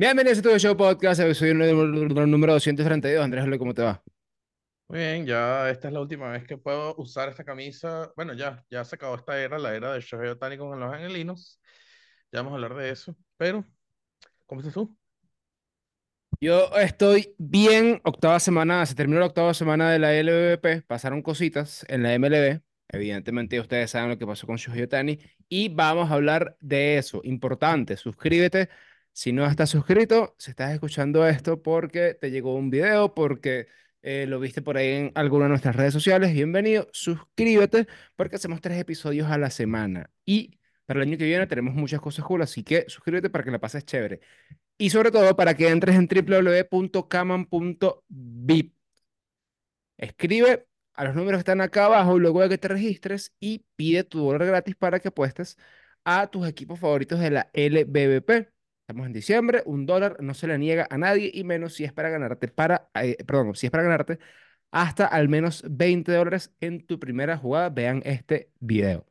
Bienvenidos a tu show podcast, episodio número número 232. Andrés, ¿cómo te va? Muy bien, ya esta es la última vez que puedo usar esta camisa. Bueno, ya, ya se acabó esta era, la era del Shohei Ohtani con los angelinos. Ya vamos a hablar de eso. Pero, ¿cómo estás tú? Yo estoy bien, octava semana, se terminó la octava semana de la LVP, pasaron cositas en la MLB, evidentemente ustedes saben lo que pasó con Shohei Ohtani, y vamos a hablar de eso, importante, suscríbete si no estás suscrito, si estás escuchando esto porque te llegó un video, porque eh, lo viste por ahí en alguna de nuestras redes sociales, bienvenido, suscríbete porque hacemos tres episodios a la semana, y para el año que viene tenemos muchas cosas cool, así que suscríbete para que la pases chévere. Y sobre todo para que entres en www.caman.vip. Escribe a los números que están acá abajo luego de que te registres y pide tu dólar gratis para que apuestes a tus equipos favoritos de la LBBP. Estamos en diciembre, un dólar no se le niega a nadie y menos si es para ganarte para, eh, perdón, si es para ganarte hasta al menos 20 dólares en tu primera jugada. Vean este video.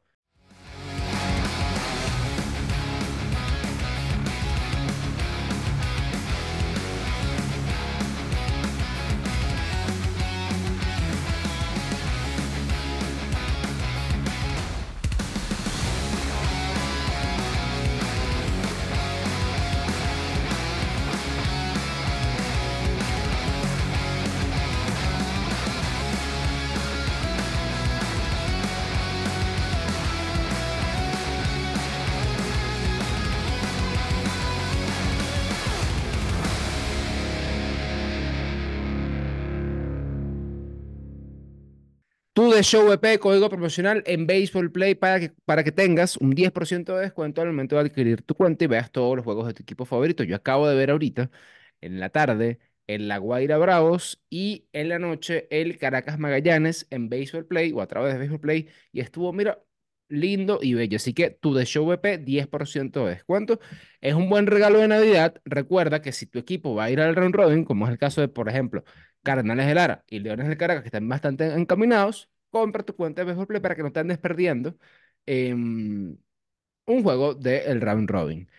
De Show EP, código promocional en Baseball Play para que, para que tengas un 10% de descuento al momento de adquirir tu cuenta y veas todos los juegos de tu equipo favorito. Yo acabo de ver ahorita, en la tarde, el La Guaira Bravos y en la noche el Caracas Magallanes en Baseball Play o a través de Baseball Play y estuvo, mira, lindo y bello. Así que tu de Show EP, 10% de descuento. Es un buen regalo de Navidad. Recuerda que si tu equipo va a ir al round robin, como es el caso de, por ejemplo, Cardenales de Lara y Leones del Caracas, que están bastante encaminados, compra tu cuenta de Baseball Play para que no te andes perdiendo em, un juego del round robin.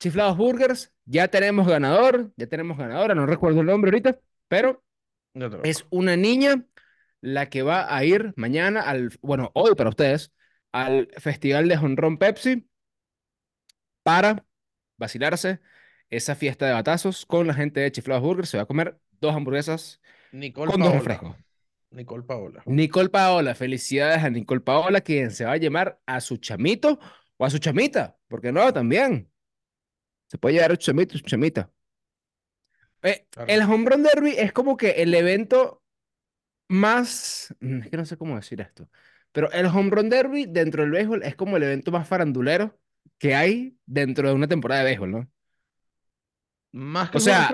Chiflados Burgers, ya tenemos ganador, ya tenemos ganadora, no recuerdo el nombre ahorita, pero es una niña la que va a ir mañana al, bueno, hoy para ustedes, al Festival de Honrón Pepsi para vacilarse esa fiesta de batazos con la gente de Chiflados Burgers. Se va a comer dos hamburguesas Nicole con dos refrescos. Nicole Paola. Nicole Paola, felicidades a Nicole Paola, quien se va a llamar a su chamito o a su chamita, porque no, también. Se puede llevar a su chamito, su chamita. Eh, Claro. el Home Run Derby es como que el evento más, mm, es que no sé cómo decir esto, pero el Home Run Derby dentro del béisbol es como el evento más farandulero que hay dentro de una temporada de béisbol, ¿no? Más que O sea.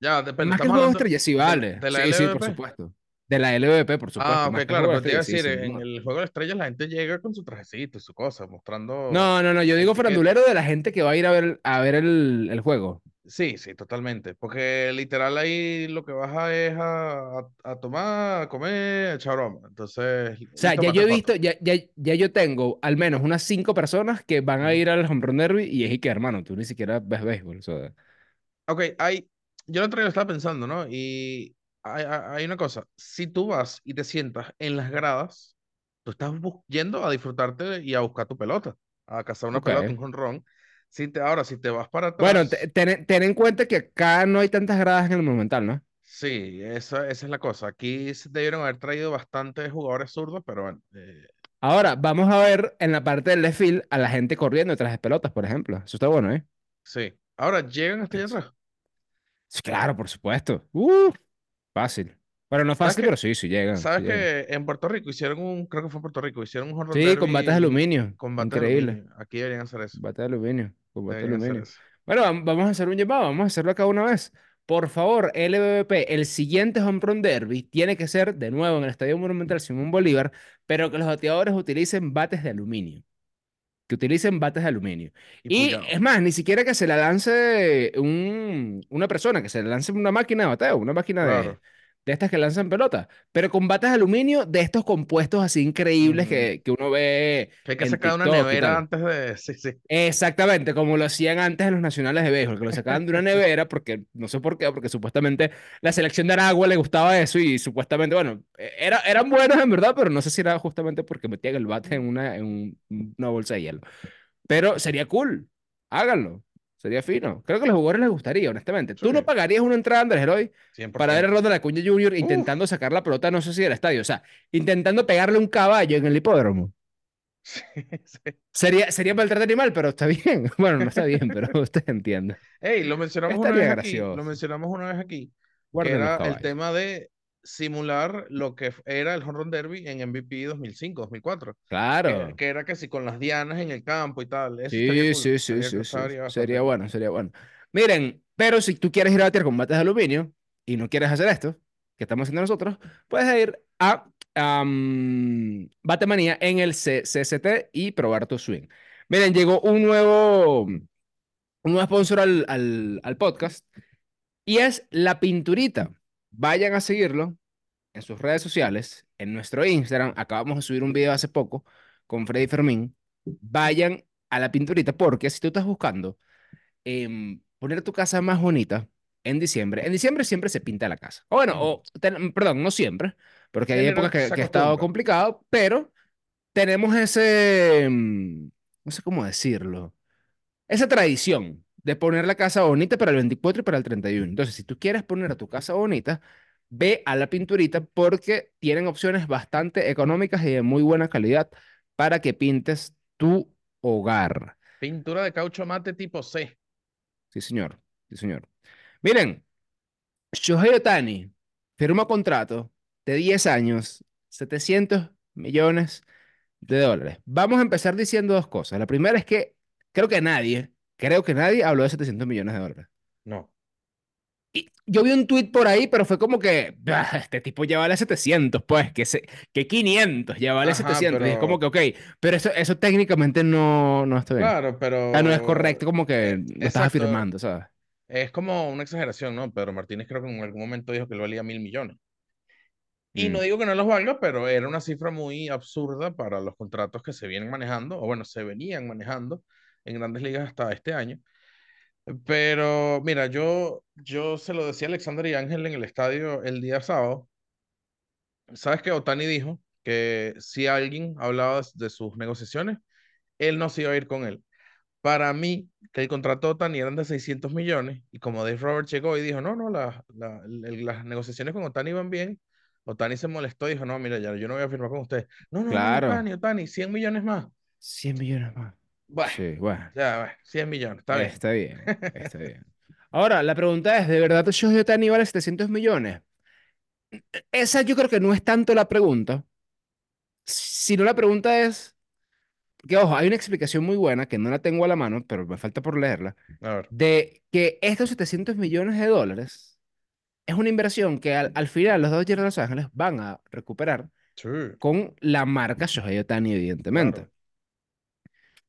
Ya, depende. Más que hablando estrellas, sí, vale. de la Sí, sí, por supuesto. De la LVP, por supuesto. Ah, ok, claro, pero te iba a sí, decir, sin en el juego de estrellas la gente llega con su trajecito y su cosa, mostrando No, no, no, yo digo farandulero de la gente que va a ir a ver, a ver el, el juego. Sí, sí, totalmente. Porque literal ahí lo que baja es a, a, a tomar, a comer, a echar broma. Entonces, O sea, ya yo he visto, ya, ya, ya yo tengo al menos unas cinco personas que van a ir al Home Run Derby y es y que, hermano, tú ni siquiera ves béisbol. o sea, Ok, hay, yo el otro día lo estaba pensando, ¿no? Y hay, una cosa, si tú vas y te sientas en las gradas, tú estás yendo a disfrutarte y a buscar tu pelota, a cazar una ok. pelota, un jonrón. Si te, ahora, si te vas para Bueno, atrás, ten, ten en cuenta que acá no hay tantas gradas en el Monumental, ¿no? sí, esa, esa es la cosa. Aquí se debieron haber traído bastantes jugadores zurdos, pero bueno, eh, Ahora, vamos a ver en la parte del left field a la gente corriendo detrás de pelotas, por ejemplo. Eso está bueno, ¿eh? sí. Ahora, llegan hasta allá atrás. Claro, por supuesto. Uh, fácil. Bueno, no ¿Sabes fácil, pero sí, sí llegan, sí sabes llegan. que en Puerto Rico hicieron un, creo que fue en Puerto Rico, hicieron un run Sí, con bates de aluminio. con bate de Increíble. aluminio. Aquí deberían hacer eso. Bate de aluminio. Con bate de aluminio. Bueno, vam- vamos a hacer un llamado, vamos a hacerlo acá una vez. Por favor, LBBP, el siguiente Home Run Derby tiene que ser de nuevo en el Estadio Monumental Simón Bolívar, pero que los bateadores utilicen bates de aluminio. Que utilicen bates de aluminio. Y es más, ni siquiera que se la lance un, una persona, que se la lance una máquina de bateo, una máquina de, Claro. de estas que lanzan pelota, pero con batas de aluminio de estos compuestos así increíbles Ujú. que, que uno ve Que hay que en sacar una nevera antes de... Sí, sí. Exactamente, como lo hacían antes en los nacionales de béisbol, que lo sacaban de una nevera, porque no sé por qué, porque supuestamente la selección de Aragua le gustaba eso y supuestamente, bueno, e- era, eran buenos en verdad, pero no sé si era justamente porque metían el bate en una, en un- una bolsa de hielo. Pero sería cool, háganlo, sería fino. Creo que a los jugadores les gustaría, honestamente. Sí, ¿Tú no pagarías una entrada, Andrés Heroi, para ver a 100%. Ronald Acuña Jr. Intentando sacar la pelota, no sé si del estadio, o sea, intentando pegarle un caballo en el hipódromo? Sí, sí. Sería, sería maltrato animal, pero está bien. Bueno, no está bien, pero usted entiende. Ey, lo mencionamos una vez aquí, lo gracioso. mencionamos una vez aquí, que Guarden era el tema de simular lo que era el Home Run Derby en MVP 2005, 2004, que, Claro. que era que si con las dianas en el campo y tal, eso Sí, cool, sí, sí, sí, sí. Sería bueno, sería bueno. Miren, pero si tú quieres ir a batear con bates de aluminio y no quieres hacer esto, que estamos haciendo nosotros, puedes ir a am, Batemanía en el C- CST y probar tu swing. Miren, llegó un nuevo, un nuevo sponsor al, al, al podcast y es La Pinturita. Vayan a seguirlo en sus redes sociales, en nuestro Instagram. Acabamos de subir un video hace poco con Freddy Fermín. Vayan a la pinturita porque si tú estás buscando em, poner tu casa más bonita en diciembre, en diciembre siempre se pinta la casa. O bueno, o, ten- perdón, no siempre, porque hay épocas que, que ha estado complicado, pero tenemos ese, em, no sé cómo decirlo esa tradición de poner la casa bonita para el 24 y para el 31. Entonces, si tú quieres poner a tu casa bonita, ve a la pinturita porque tienen opciones bastante económicas y de muy buena calidad para que pintes tu hogar. Pintura de caucho mate tipo C. Sí, señor. Sí, señor. Miren, Shohei Ohtani firma contrato de 10 años, 700 millones de dólares. Vamos a empezar diciendo dos cosas. La primera es que creo que nadie, creo que nadie habló de 700 millones de dólares. No. Y yo vi un tweet por ahí, pero fue como que "Ah, este tipo ya vale 700, pues, que, se, que 500 ya vale Ajá, 700. Y es como pero, que, ok, pero eso, eso técnicamente no, no está bien. claro, O sea, no es correcto, pero, como que eh, lo estás afirmando, ¿sabes? es como una exageración, ¿no? Pedro Martínez creo que en algún momento dijo que lo valía mil millones. Y no Mm, digo que no los valga, pero era una cifra muy absurda para los contratos que se vienen manejando, o bueno, se venían manejando en grandes ligas hasta este año. Pero mira, yo, yo se lo decía a Alexander y Ángel en el estadio el día sábado. ¿Sabes que Otani dijo que si alguien hablaba de sus negociaciones, él no se iba a ir con él? Para mí, que el contrato de Otani eran de 600 millones, y como Dave Roberts llegó y dijo, no, no, la- la- las negociaciones con Otani iban bien, Otani se molestó y dijo, no, mira, ya, yo no voy a firmar con usted. No, no, no, claro, Otani, Otani, 100 millones más. 100 millones más. Bueno, Sí, bueno, ya, bueno, 100 millones, está bien. está bien, está bien. Ahora, la pregunta es, ¿de verdad Shohei Ohtani vale 700 millones? Esa yo creo que no es tanto la pregunta, sino la pregunta es, que ojo, hay una explicación muy buena que no la tengo a la mano, pero me falta por leerla, A ver, de que estos 700 millones de dólares es una inversión que al, al final los Dodgers de Los Ángeles van a recuperar sí, con la marca Shohei Ohtani, evidentemente. claro.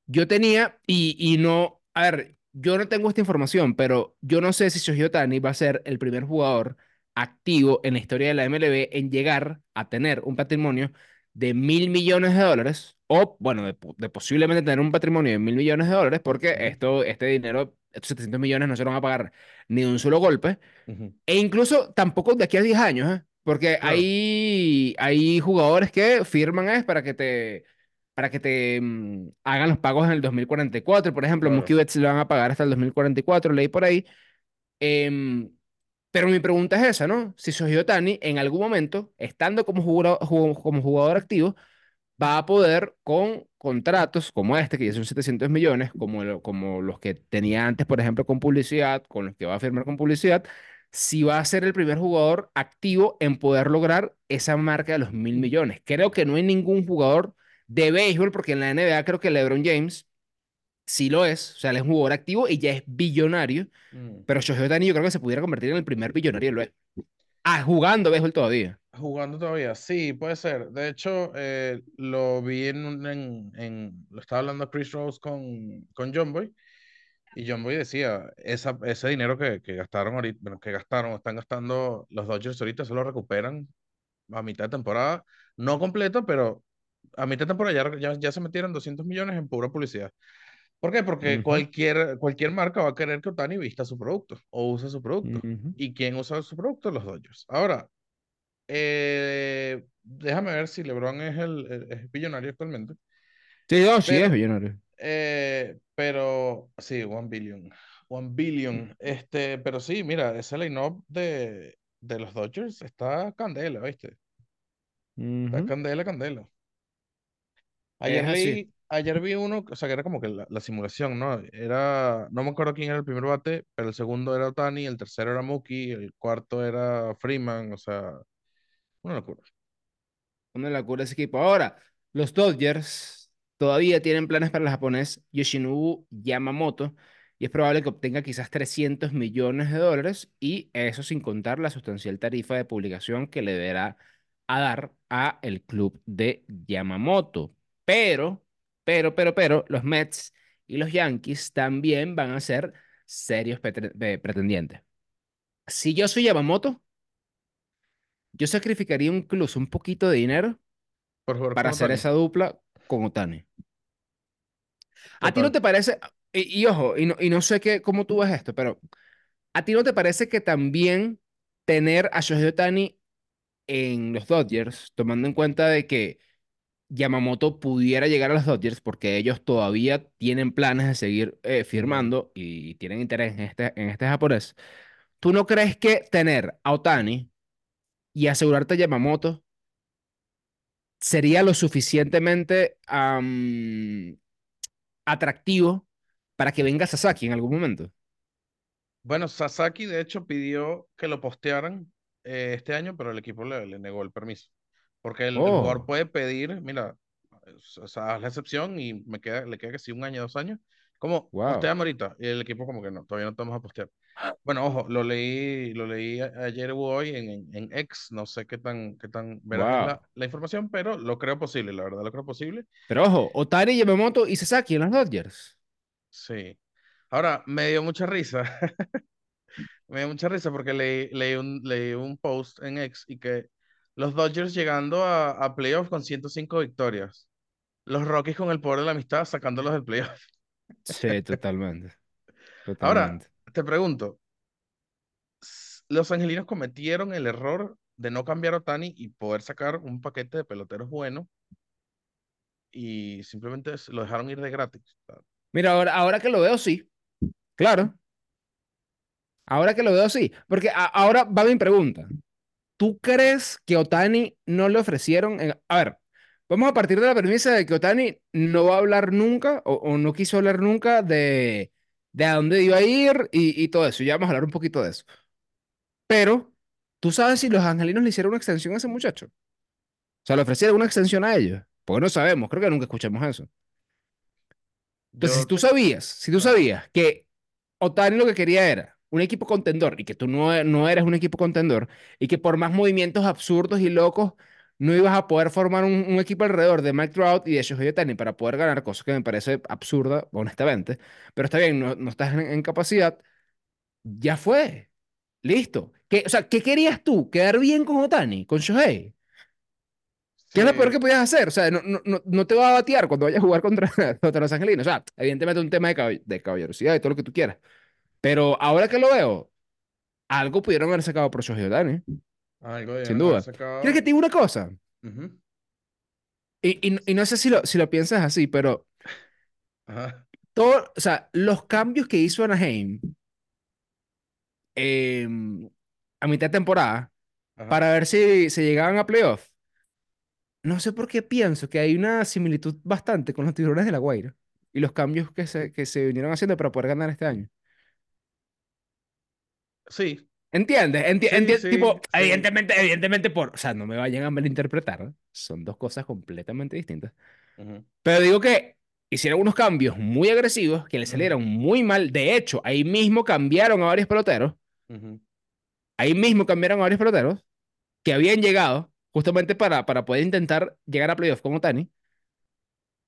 Yo tenía, y, y no, a ver, yo no tengo esta información, pero yo no sé si Shohei Ohtani va a ser el primer jugador activo en la historia de la MLB en llegar a tener un patrimonio de mil millones de dólares, o bueno, de, po- de posiblemente tener un patrimonio de mil millones de dólares, porque esto, este dinero, estos 700 millones no se lo van a pagar ni de un solo golpe, e incluso tampoco de aquí a 10 años, ¿eh? Porque hay, hay jugadores que firman es para que te, para que te mm, hagan los pagos en el 2044. Por ejemplo, Claro. Betts le van a pagar hasta el 2044, leí por ahí. Em, pero mi pregunta es esa, ¿no? Si Shohei Ohtani en algún momento, estando como jugador, ju- como jugador activo, va a poder con contratos como este, que ya son 700 millones, como, lo- como los que tenía antes, por ejemplo, con publicidad, con los que va a firmar con publicidad, si va a ser el primer jugador activo en poder lograr esa marca de los mil millones. Creo que no hay ningún jugador de béisbol, porque en la NBA creo que LeBron James sí lo es, o sea, él es un jugador activo y ya es billonario, Mm. pero Shohei Ohtani yo creo que se pudiera convertir en el primer billonario del béisbol. Ah, jugando béisbol todavía. Jugando todavía, sí, puede ser. De hecho, eh, lo vi en, un- en, en- lo estaba hablando Chris Rose con, con John Boy Y John Boy decía, esa, ese dinero que, que gastaron ahorita, que gastaron, están gastando los Dodgers ahorita, se lo recuperan a mitad de temporada, no completo, pero a mitad de temporada ya, ya, ya se metieron 200 millones en pura publicidad. ¿Por qué? Porque Ujú, cualquier, cualquier marca va a querer que Otani vista su producto o use su producto. ujú. ¿Y quién usa su producto? Los Dodgers. Ahora, eh, déjame ver si LeBron es el, el- es billonario actualmente. Sí, no, sí es Pero, millonario. eh, pero, sí, one billion. One billion. Este, pero sí, mira, ese line-up de, de los Dodgers está candela, ¿viste? Está candela, candela. Ayer leí, ayer vi uno, o sea, que era como que la, la simulación, ¿no? Era, no me acuerdo quién era el primer bate, pero el segundo era Otani, el tercero era Mookie, el cuarto era Freeman, o sea, una locura. Una locura ese equipo. Ahora, los Dodgers todavía tienen planes para el japonés Yoshinobu Yamamoto y es probable que obtenga quizás 300 millones de dólares y eso sin contar la sustancial tarifa de publicación que le deberá a dar a el club de Yamamoto. Pero, pero, pero, pero, los Mets y los Yankees también van a ser serios pretendientes. Si yo soy Yamamoto, yo sacrificaría incluso un poquito de dinero Por para hacer Otani, esa dupla con Otani. ¿A ti no te parece, y, y ojo, y no, y no sé qué, cómo tú ves esto, pero ¿a ti no te parece que también tener a Shohei Otani en los Dodgers, tomando en cuenta de que Yamamoto pudiera llegar a los Dodgers porque ellos todavía tienen planes de seguir eh, firmando y tienen interés en este, en este japonés, ¿tú no crees que tener a Otani y asegurarte a Yamamoto sería lo suficientemente atractivo para que venga Sasaki en algún momento. Bueno, Sasaki de hecho pidió que lo postearan eh, este año, pero el equipo le, le negó el permiso. Porque el, el jugador Oh, puede pedir, mira, o sea, la excepción y me queda, le queda que sí un año, dos años. Como, wow, posteame ahorita. Y el equipo como que no, todavía no te vamos a postear. Bueno, ojo, lo leí, lo leí ayer o hoy en, en, en X, no sé qué tan, qué tan veraz es la, wow. la información, pero lo creo posible, la verdad lo creo posible. Pero ojo, Otani, Yamamoto y Sasaki en los Dodgers. Sí. Ahora, me dio mucha risa, me dio mucha risa porque leí, leí un, leí un post en X y que los Dodgers llegando a, a playoff con 105 victorias, los Rockies con el poder de la amistad sacándolos del playoff. Sí, totalmente, Ahora, te pregunto, los angelinos cometieron el error de no cambiar a Otani y poder sacar un paquete de peloteros buenos y simplemente lo dejaron ir de gratis. Mira, ahora, ahora que lo veo, sí, claro. Ahora que lo veo, sí. Porque a- ahora va mi pregunta. ¿Tú crees que Otani no le ofrecieron? en- A ver, vamos a partir de la premisa de que Otani no va a hablar nunca o, o no quiso hablar nunca de, de a dónde iba a ir y, y todo eso. Ya vamos a hablar un poquito de eso. Pero, ¿tú sabes si los angelinos le hicieron una extensión a ese muchacho? O sea, le ofrecieron una extensión a ellos. Porque no sabemos, creo que nunca escuchamos eso. Entonces, si tú sabías, si tú sabías que Otani lo que quería era un equipo contendor y que tú no, no eres un equipo contendor y que por más movimientos absurdos y locos no ibas a poder formar un, un equipo alrededor de Mike Trout y de Shohei Ohtani para poder ganar, cosas que me parece absurda, honestamente. Pero está bien, no, no estás en, en capacidad. Ya fue. Listo. ¿Qué, o sea, ¿qué querías tú? ¿Quedar bien con Otani, con Shohei? ¿Qué es lo peor que podías hacer? O sea, no, no, no, no te va a batear cuando vayas a jugar contra, contra los angelinos. O sea, evidentemente un tema de, de caballerosidad y todo lo que tú quieras. Pero ahora que lo veo, algo pudieron haber sacado por Shohei Ohtani, algo sin duda. ¿Quieres que sacado. te diga una cosa? Y, y, y no sé si lo, si lo piensas así, pero Ajá, todo, o sea, los cambios que hizo Anaheim eh, a mitad de temporada ajá. para ver si se llegaban a playoff, no sé por qué pienso que hay una similitud bastante con los tiburones de La Guaira y los cambios que se, que se vinieron haciendo para poder ganar este año. Sí, ¿Entiendes? Enti- sí, enti- tipo, sí, evidentemente, evidentemente por, o sea, no me vayan a malinterpretar, ¿no? Son dos cosas completamente distintas. Pero digo que hicieron unos cambios muy agresivos que le salieron muy mal. De hecho, ahí mismo cambiaron a varios peloteros. Ahí mismo cambiaron a varios peloteros que habían llegado justamente para, para poder intentar llegar a playoff como Tani.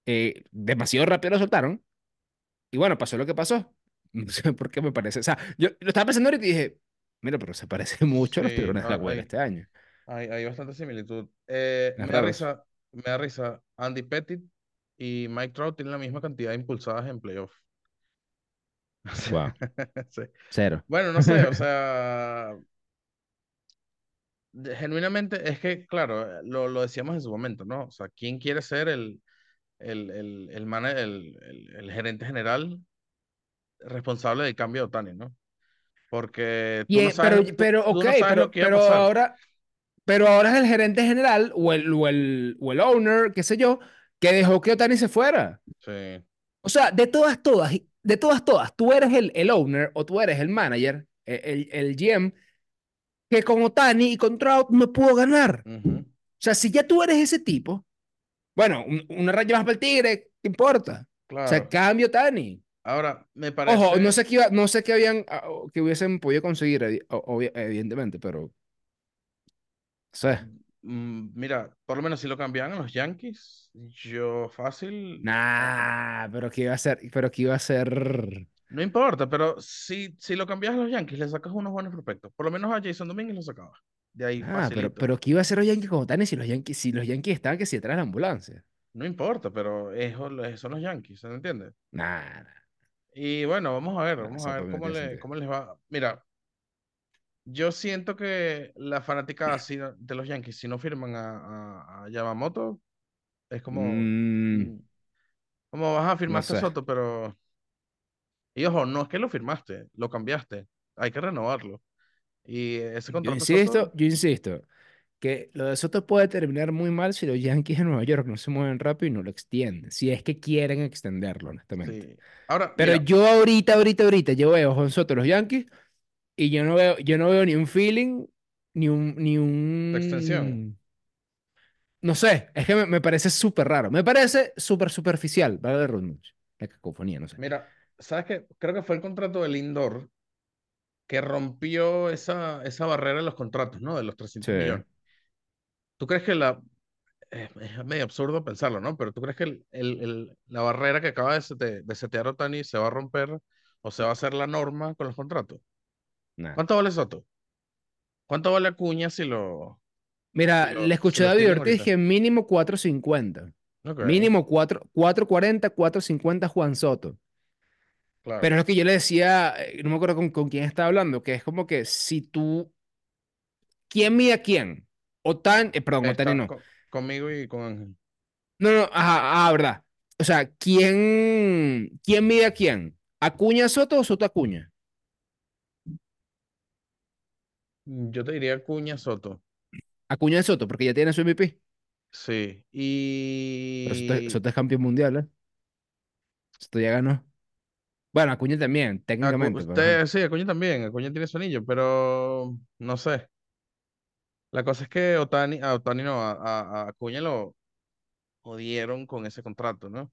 Eh, demasiado rápido lo soltaron. Y bueno, pasó lo que pasó. No sé por qué me parece. O sea, yo lo estaba pensando ahorita y dije, mira, pero se parece mucho a los tiburones de la hay, este año. hay, hay bastante similitud. Eh, me da risa, me da risa. Andy Pettit y Mike Trout tienen la misma cantidad de impulsadas en playoff. Wow, Sí. cero. Bueno, no sé, o sea, genuinamente es que, claro, lo, lo decíamos en su momento, ¿no? O sea, ¿quién quiere ser el, el, el, el, el- el gerente general responsable del cambio de Otani, ¿no? Porque tú no Bien, pero, sabes, tú, pero, tú no sabes lo pero, que iba a pero ahora, pero ahora es el gerente general o el, o el, o el owner, qué sé yo, que dejó que Otani se fuera. Sí. O sea, de todas, todas, de todas, todas, tú eres el, el owner o tú eres el manager, el, el, GM, que con Otani y con Trout no pudo ganar. ujú, O sea, si ya tú eres ese tipo, bueno, un- una raya más para el Tigre, ¿qué importa? O sea, Claro. cambio Otani. Ahora, me Ojo, no parece, sé qué, iba- no sé qué habían, ah, que hubiesen podido conseguir, evidentemente, pero, sé. mm, mira, por lo menos si lo cambiaban a los Yankees, yo fácil, ah, Nah, pero que iba a ser, pero que iba a ser. no importa, pero si, si lo cambias a los Yankees, le sacas unos buenos prospectos. Por lo menos a Jason Domínguez lo sacaba. De ahí Ah, pero, facilito. pero que iba a ser los Yankees como Otani si los Yankees, si los Yankees estaban que si detrás de la ambulancia. No importa, pero eso, son los Yankees, ¿se entiende? Nah, Y bueno, vamos a ver, vamos a ver no cómo, le, cómo les va. Mira, yo siento que la no- de los Yankees, si no firman a, a, a Yamamoto, es como, Mm, mm, como vas a no firmarte a sé. Soto, pero... Y ojo, no es que lo firmaste, lo cambiaste, hay que renovarlo. Y ese Yo contrato de insisto, Soto, yo insisto, que lo de Soto puede terminar muy mal si los Yankees de Nueva York no se mueven rápido y no lo extienden. Si es que quieren extenderlo, honestamente. sí. Ahora, Pero mira, yo ahorita, ahorita, ahorita, yo veo a Juan Soto los Yankees y yo no veo, yo no veo ni un feeling, ni un, ni de extensión. un, no sé, es que me, me parece súper raro. Me parece súper superficial, ¿vale? De Rudnich. La cacofonía, no sé. Mira, ¿sabes qué? Creo que fue el contrato de Lindor que rompió esa, esa barrera de los contratos, ¿no? De los Sí. 300 millones. ¿Tú crees que la... Es, es medio absurdo pensarlo, ¿no? Pero ¿tú crees que el, el- el- la barrera que acaba de, sete- de setear Otani se va a romper o se va a hacer la norma con los contratos? ¿Cuánto vale Soto? ¿Cuánto vale Acuña si lo, si Mira, lo, le si escuché a David Ortiz que mínimo 450. Ok, Mínimo 4, 440, 450 Juan Soto. Pero es lo que yo le decía, eh, no me acuerdo con, con quién estaba hablando, que es como que si tú, ¿quién mide a quién? Otan, eh, perdón, Está no. co- conmigo y con Ángel. No, no, ajá, ah, verdad. O sea, ¿quién, quién mide a quién? ¿Acuña Soto o Soto Acuña? Yo te diría Acuña Soto. Acuña Soto, porque ya tiene su MVP. Sí. Pero Soto, Y Soto es campeón mundial, ¿eh? Soto ya ganó. Bueno, Acuña también, técnicamente, ajá. usted, sí, Acuña también. Acuña tiene su anillo, pero no sé. La cosa es que Otani, a Otani no, a, a- Acuña lo jodieron con ese contrato, ¿no?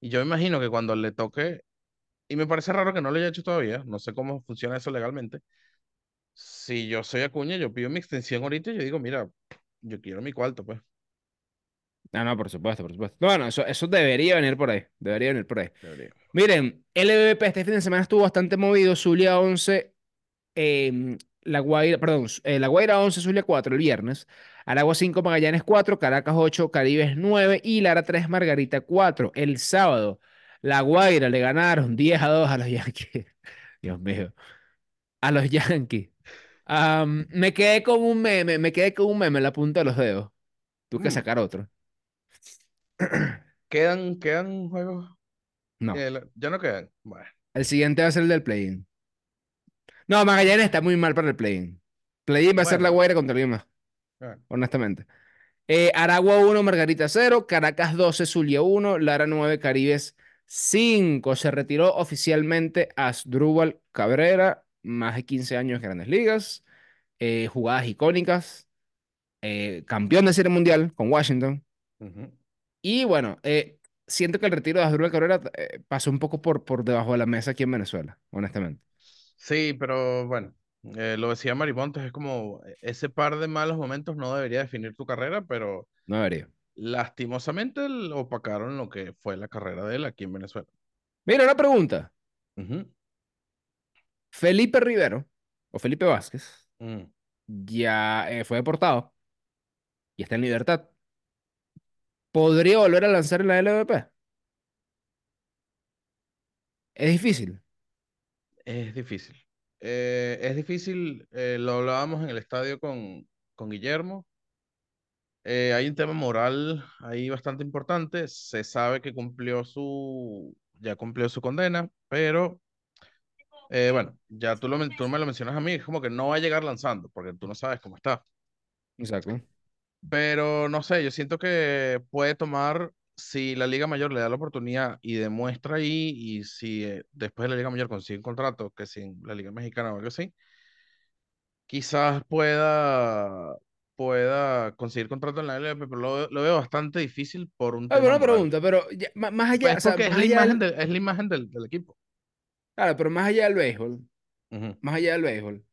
Y yo me imagino que cuando le toque, y me parece raro que no lo haya hecho todavía, no sé cómo funciona eso legalmente. Si yo soy Acuña, yo pido mi extensión ahorita y yo digo, mira, yo quiero mi cuarto, pues. No, no, por supuesto, por supuesto. Bueno, eso, eso debería venir por ahí. Debería venir por ahí. Debería. Miren, LVP este fin de semana estuvo bastante movido. Zulia 11, eh, La Guaira, perdón, eh, La Guaira 11, Zulia 4 el viernes. Aragua 5, Magallanes 4, Caracas 8, Caribes 9 y Lara 3, Margarita 4. El sábado, La Guaira le ganaron 10 a 2 a los Yankees. Dios mío, a los Yankees. Am, me quedé con un meme, me quedé con un meme en la punta de los dedos. Tuve que Mm, sacar otro. ¿Quedan, quedan juegos? No, Eh, ya no quedan. Bueno, el siguiente va a ser el del play-in. No, Magallanes está muy mal para el play-in. Play-in va a ser La. Guaira contra más, bueno. honestamente. Eh, Aragua 1, Margarita 0, Caracas 12, Zulia 1, Lara 9, Caribes 5. Se retiró oficialmente Asdrúbal Cabrera, más de 15 años en Grandes Ligas, eh, jugadas icónicas, eh, campeón de Serie Mundial con Washington. Y bueno, siento que el retiro de Asdrúbal Cabrera pasó un poco por, por debajo de la mesa aquí en Venezuela, honestamente. Sí, pero bueno, eh, lo decía Marimontes, es como eh, ese par de malos momentos no debería definir tu carrera, pero No debería. lastimosamente lo opacaron lo que fue la carrera de él aquí en Venezuela. Mira, una pregunta. Felipe Rivero, o Felipe Vázquez, Mm. ya eh, fue deportado y está en libertad. ¿Podría volver a lanzar en la LVP? Es difícil. Es difícil. Eh, es difícil, eh, lo hablábamos en el estadio con, con Guillermo. Eh, hay un tema moral ahí bastante importante. Se sabe que cumplió su, ya cumplió su condena, pero eh, bueno, ya tú, lo, tú me lo mencionas a mí, es como que no va a llegar lanzando, porque tú no sabes cómo está. Exacto. Pero no sé, yo siento que puede tomar, si la Liga Mayor le da la oportunidad y demuestra ahí, y si eh, después de la Liga Mayor consigue un contrato, que sin la Liga Mexicana o algo así, quizás pueda, pueda conseguir contrato en la LVP, pero lo, lo veo bastante difícil por un Ah, tema pero una pregunta, pero ya- más Pues allá, es o sea, porque es más la allá imagen, del, de- es la imagen del, del equipo. claro, pero más allá del béisbol, Ujú. más allá del béisbol,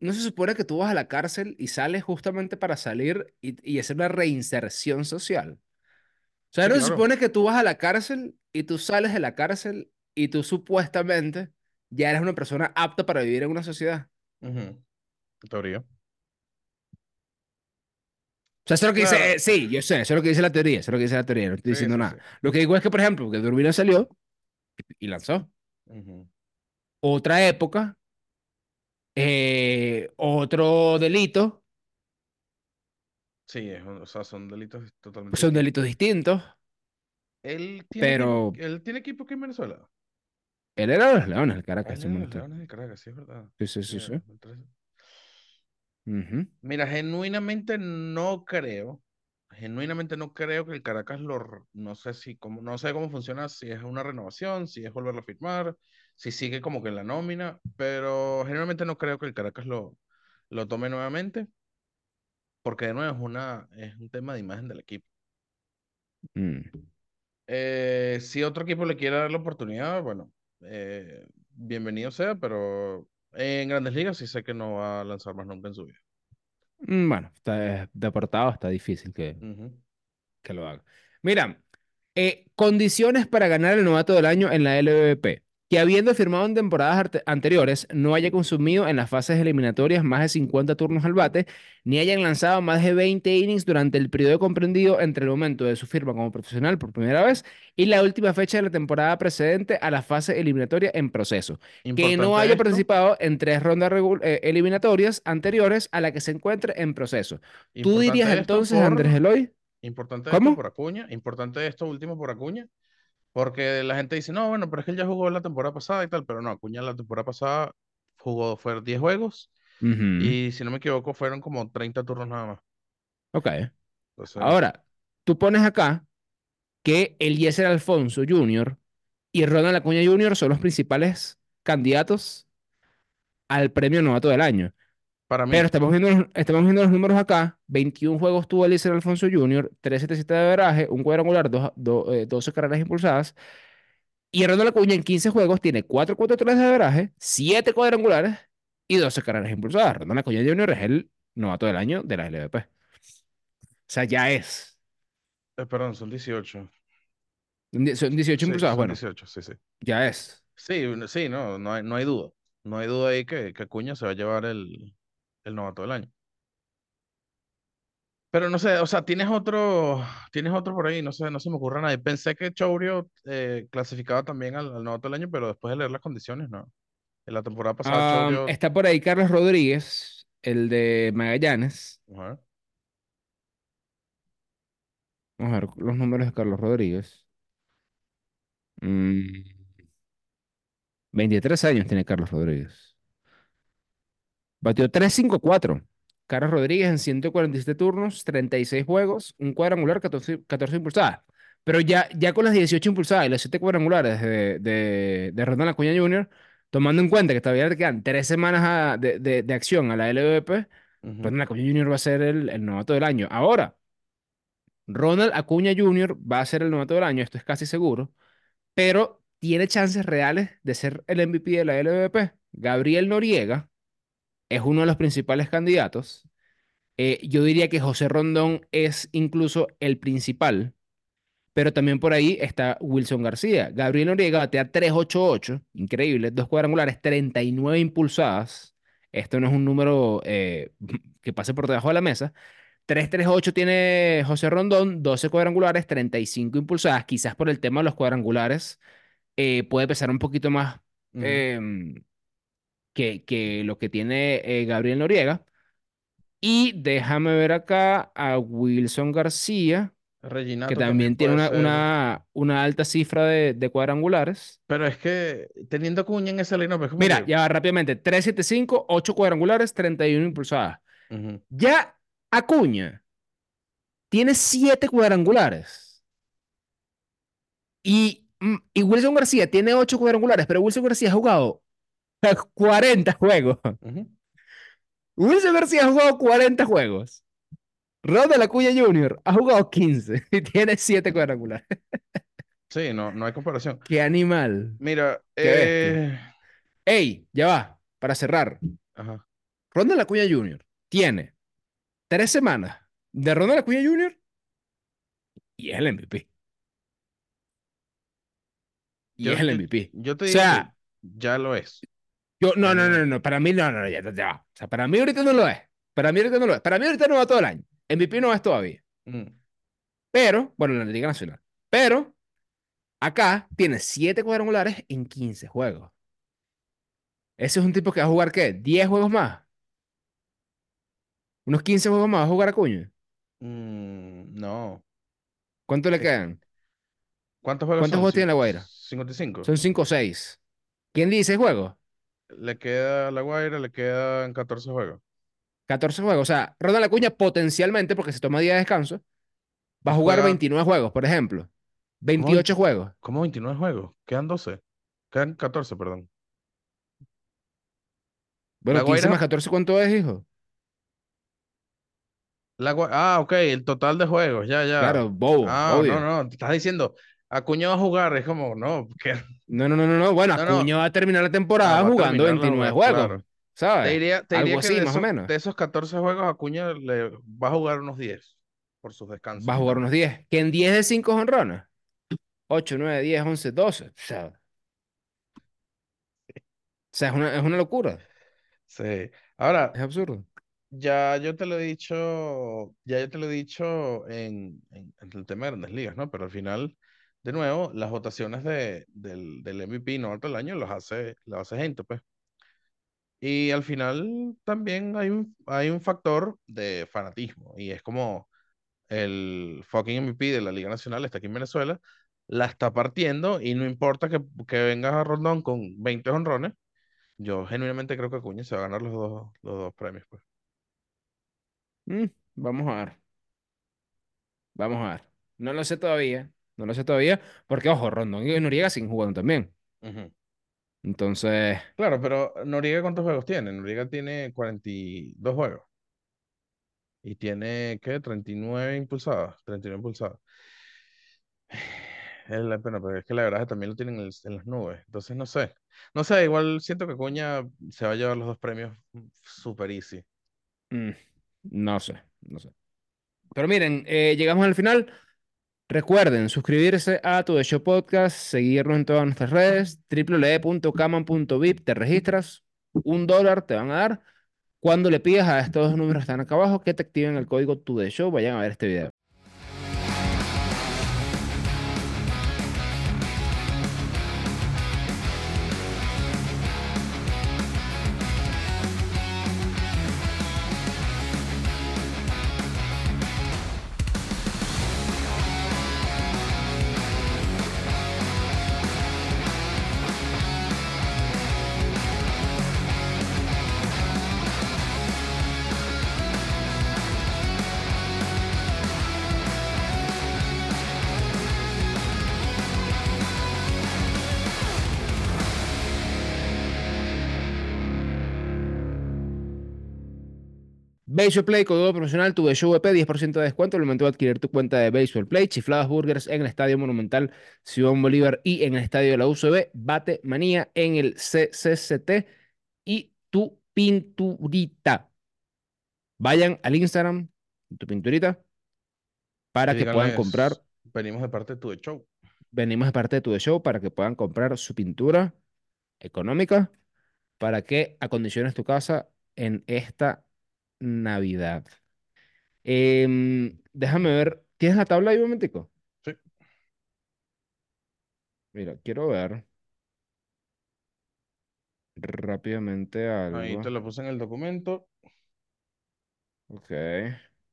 ¿no se supone que tú vas a la cárcel y sales justamente para salir y, y hacer una reinserción social? O sea, Sí, ¿no se claro. supone que tú vas a la cárcel y tú sales de la cárcel y tú supuestamente ya eres una persona apta para vivir en una sociedad? Ujú. En teoría. O sea, eso es lo que dice, Claro. eh, sí, yo sé, eso es lo que dice la teoría, eso es lo que dice la teoría, no estoy Sí, diciendo sí, sí. nada. Lo que digo es que, por ejemplo, que Turbina salió y lanzó. Ujú. Otra época, eh, otro delito, Sí, es o sea, son delitos totalmente son delitos distintos, Él tiene equipo, él tiene equipo aquí en Venezuela. él era de los Leones, el Ah, Caracas, él ese era de los momento. Leones de Caracas, sí, es verdad. Sí, sí, sí, Mira, sí. genuinamente no creo, genuinamente no creo que el Caracas lo, no sé si, cómo, no sé cómo funciona, si es una renovación, si es volverlo a firmar, si sigue como que en la nómina, pero genuinamente no creo que el Caracas lo, lo tome nuevamente, porque de nuevo es una, es un tema de imagen del equipo. Mm. Eh, si otro equipo le quiere dar la oportunidad, bueno, eh, bienvenido sea, pero en Grandes Ligas sí sé que no va a lanzar más nunca en su vida. Mm, Bueno, está deportado, está difícil que, que lo haga. Mira, eh, condiciones para ganar el novato del año en la LVP. Que habiendo firmado en temporadas anteriores, no haya consumido en las fases eliminatorias más de 50 turnos al bate, ni hayan lanzado más de 20 innings durante el periodo comprendido entre el momento de su firma como profesional por primera vez y la última fecha de la temporada precedente a la fase eliminatoria en proceso. Que no haya esto, participado en tres rondas eh, eliminatorias anteriores a la que se encuentre en proceso. ¿Tú dirías esto entonces, Andrés por, Eloy? importante esto ¿Cómo? por Acuña, importante esto último por Acuña, porque la gente dice, no, bueno, pero es que él ya jugó la temporada pasada y tal, pero no, Acuña la temporada pasada jugó, fueron 10 juegos y si no me equivoco fueron como 30 turnos nada más. Ok. Entonces, Ahora, tú pones acá que Eliezer Alfonso Jr. y Ronald Acuña Jr. son los principales candidatos al premio novato del año. Para Pero mí, estamos viendo, los- estamos viendo los números acá. 21 juegos tuvo Eliezer Alfonso Jr., 377 de averaje, un cuadrangular, dos- do- eh, 12 carreras impulsadas. Y Ronald Acuña en 15 juegos tiene 4.43 de averaje, 7 cuadrangulares y 12 carreras impulsadas. Ronald Acuña Jr. es el novato del año de la LVP. O sea, ya es. eh, perdón, son 18. Son 18 Sí, impulsadas. Bueno, 18, sí, sí. ya es. Sí, sí, no, no hay, no hay duda. No hay duda ahí que, que Acuña se va a llevar el, el novato del año. Pero no sé, o sea, tienes otro, tienes otro por ahí, no sé, no se me ocurre nada. Pensé que Chourio eh, clasificaba también al, al novato del año, pero después de leer las condiciones, no. En la temporada pasada, Am, Chourio, está por ahí Carlos Rodríguez, el de Magallanes. Vamos a ver los números de Carlos Rodríguez. Mm, 23 años tiene Carlos Rodríguez. Batió 3.54. Carlos Rodríguez en 147 turnos, 36 juegos, un cuadrangular, 14, 14 impulsadas. Pero ya, ya con las 18 impulsadas y las 7 cuadrangulares de, de, de Ronald Acuña Jr., tomando en cuenta que todavía le quedan 3 semanas a- de, de, de acción a la LVP, ujú, Ronald Acuña Jr. va a ser el, el novato del año. Ahora, Ronald Acuña Jr. va a ser el novato del año, esto es casi seguro, pero tiene chances reales de ser el MVP de la LVP. Gabriel Noriega es uno de los principales candidatos. Eh, yo diría que José Rondón es incluso el principal, pero también por ahí está Wilson García. Gabriel Noriega batea 388, increíble, dos cuadrangulares, 39 impulsadas. Esto no es un número eh, que pase por debajo de la mesa. 338 tiene José Rondón, 12 cuadrangulares, 35 impulsadas. Quizás por el tema de los cuadrangulares eh, puede pesar un poquito más que, que lo que tiene eh, Gabriel Noriega. Y déjame ver acá a Wilson García, que también también tiene una, ser. una, una alta cifra de, de cuadrangulares. Pero es que teniendo a Cuña en ese line es como Mira, que. ya va rápidamente, 375, 8 cuadrangulares, 31 impulsadas. ujú, Ya Acuña tiene 7 cuadrangulares. Y, mm, y Wilson García tiene 8 cuadrangulares, pero Wilson García ha jugado 40 juegos. ujú. Wilson García ha jugado 40 juegos. Ronald Acuña Jr. ha jugado 15 y tiene 7 cuadrangulares. Sí, no, no hay comparación. ¡Qué animal! Mira, eh, ¡Ey! Ya va, para cerrar. ajá. Ronald Acuña Jr. tiene 3 semanas de Ronald Acuña Jr. y es el MVP. Y Yo, es el MVP. yo te O digo que sea, ya lo es. Yo, no, no, no, Genuino. no, para mí no, no, ya, ya. O sea, para mí ahorita no lo es. Para mí ahorita no lo es. Para mí ahorita no va todo el año. MVP no es todavía. Mm, Pero, bueno, en la Liga Nacional. Pero, acá tiene 7 cuadrangulares en 15 juegos. Ese es un tipo que va a jugar, ¿qué? ¿10 juegos más? ¿Unos 15 juegos más va a jugar Acuña? mm, no. ¿Cuánto le Es- quedan? ¿Cuántos juegos ¿Cuántos son? juegos tiene la Guaira? 55. Son 5 o 6. ¿Quién dice juegos? Le queda a La Guaira, le quedan 14 juegos. 14 juegos. O sea, Ronald Acuña potencialmente, porque se toma día de descanso, va a jugar Juega. 29 juegos, por ejemplo. ¿Cómo, 28 juegos. ¿Cómo 29 juegos? Quedan 12. Quedan 14, perdón. Bueno, La 15 Guaira. más 14, ¿cuánto es, hijo? La Gua- Ah, ok, el total de juegos, ya, ya. Claro, bobo, Ah, no, obvio. no, te estás diciendo, Acuña va a jugar, es como, no, que No, no, no, no, no. Bueno, No, no. Acuña va a terminar la ah, temporada va a jugando terminar la 29 jugada, juegos, claro. Te ¿sabes? diría, te Algo diría que así, de más o esos, menos. de esos 14 juegos, Acuña le va a jugar unos 10 por sus descansos Va a jugar unos 10. Que en 10 de 5 honrones. 8, 9, 10, 11, 12. O sea, o sea, es una, es una locura. Sí. Ahora, Es absurdo. ya yo te lo he dicho, ya yo te lo he dicho en, en- en el tema de grandes ligas, ¿no? Pero al final, de nuevo, las votaciones de, del, del MVP no del año las hace, las hace gente, pues. Y al final también hay un, hay un factor de fanatismo y es como el fucking MVP de la Liga Nacional está aquí en Venezuela, la está partiendo y no importa que, que vengas a Rondón con 20 honrones, yo genuinamente creo que Acuña se va a ganar los dos, los dos premios, pues. Mm, vamos a ver. Vamos a ver. No lo sé todavía. No lo sé todavía. Porque, ojo, Rondón y Noriega siguen jugando también. Entonces, Claro, pero Noriega ¿cuántos juegos tiene? Noriega tiene 42 juegos y tiene, ¿qué? 39 impulsadas, 39 impulsadas. Es la pena, pero es que la verdad es que también lo tienen en, las nubes. Entonces, no sé. No sé, igual siento que Acuña se va a llevar los dos premios super easy. mm, no sé. No sé. Pero miren, eh, llegamos al final. Recuerden suscribirse a The Show Podcast, seguirnos en todas nuestras redes, www.caman.vip, te registras, un dólar te van a dar cuando le pidas a estos números que están acá abajo que te activen el código Tu The Show, vayan a ver este video. Baseball Play, código promocional, tu Show EP, 10% de descuento al momento de adquirir tu cuenta de Baseball Play, chifladas burgers en el Estadio Monumental Simón Bolívar y en el Estadio de la UCB, Bate Manía en el CCCT y tu pinturita. Vayan al Instagram, tu pinturita, para que puedan comprar Venimos de parte de tu show. Venimos de parte de tu show para que puedan comprar su pintura económica para que acondiciones tu casa en esta Navidad. Em, déjame ver. ¿Tienes la tabla ahí un momentico? Sí. Mira, quiero ver rápidamente Ahí algo. te lo puse en el documento. Ok.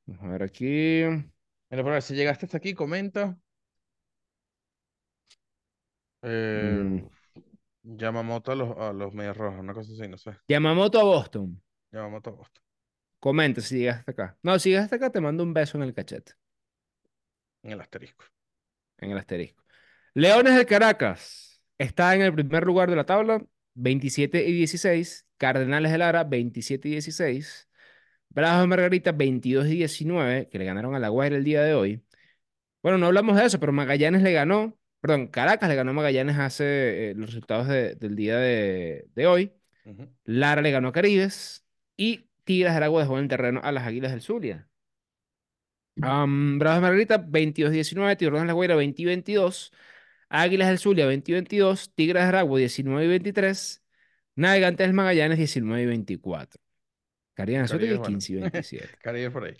Vamos a ver aquí. Mira, por ver, si llegaste hasta aquí, comenta. Eh, Mm, Yamamoto a los, a los medias rojas, una cosa así, no sé. Yamamoto a Boston. Yamamoto a Boston, Comenta si llegaste hasta acá. No, si llegaste hasta acá, te mando un beso en el cachete, en el asterisco. en el asterisco. Leones de Caracas está en el primer lugar de la tabla, 27 y 16. Cardenales de Lara, 27 y 16. Bravos de Margarita, 22 y 19, que le ganaron a La Guaira el día de hoy. Bueno, no hablamos de eso, pero Magallanes le ganó, perdón, Caracas le ganó a Magallanes hace eh, los resultados de- del día de, de hoy. Lara le ganó a Caribes y Tigres de Aragua dejó en el terreno a las Águilas del Zulia. Am, Bravos de Margarita, 22-19, Tiburones de la Guaira, 20-22, Águilas del Zulia, 20-22, Tigres de Aragua, 19-23, Navegantes del Magallanes, 19-24. Caribe bueno. 15-27. Caribe por ahí.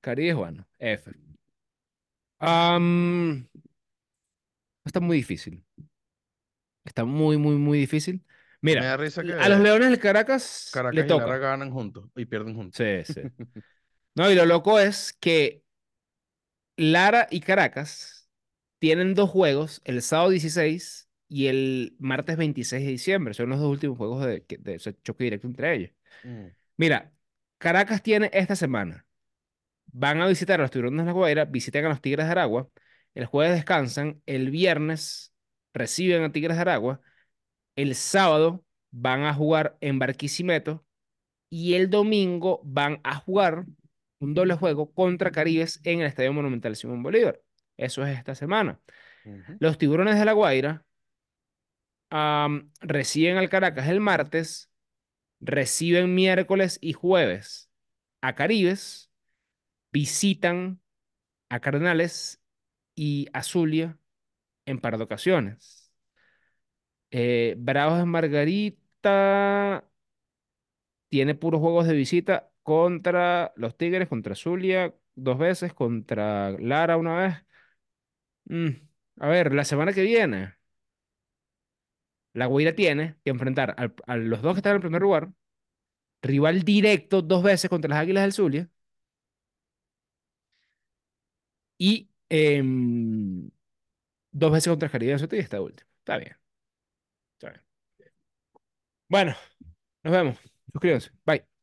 Caribe, bueno, F. Am, está muy difícil. Está muy, muy, muy difícil. Me Mira, da risa que a los Leones del Caracas Caracas le y Lara toca. ganan juntos y pierden juntos. Sí, sí. No, y lo loco es que Lara y Caracas tienen dos juegos, el sábado 16 y el martes 26 de diciembre. Son los dos últimos juegos de, de ese choque directo entre ellos. Mm, Mira, Caracas tiene esta semana. Van a visitar a los Tiburones de la Guaira, visitan a los Tigres de Aragua. El jueves descansan. El viernes reciben a Tigres de Aragua. El sábado van a jugar en Barquisimeto. Y el domingo van a jugar un doble juego contra Caribes en el Estadio Monumental Simón Bolívar. Eso es esta semana. Los Tiburones de la Guaira reciben al Caracas el martes, reciben miércoles y jueves a Caribes, visitan a Cardenales y a Zulia en par de ocasiones. Eh, Bravos Margarita tiene puros juegos de visita contra los Tigres, contra Zulia dos veces, contra Lara una vez. Mm, A ver, la semana que viene, la Guaira tiene que enfrentar a los dos que están en primer lugar, rival directo dos veces contra las Águilas del Zulia y em, dos veces contra Caribe y esta última. Está bien. Bueno, nos vemos. Suscríbanse. Bye.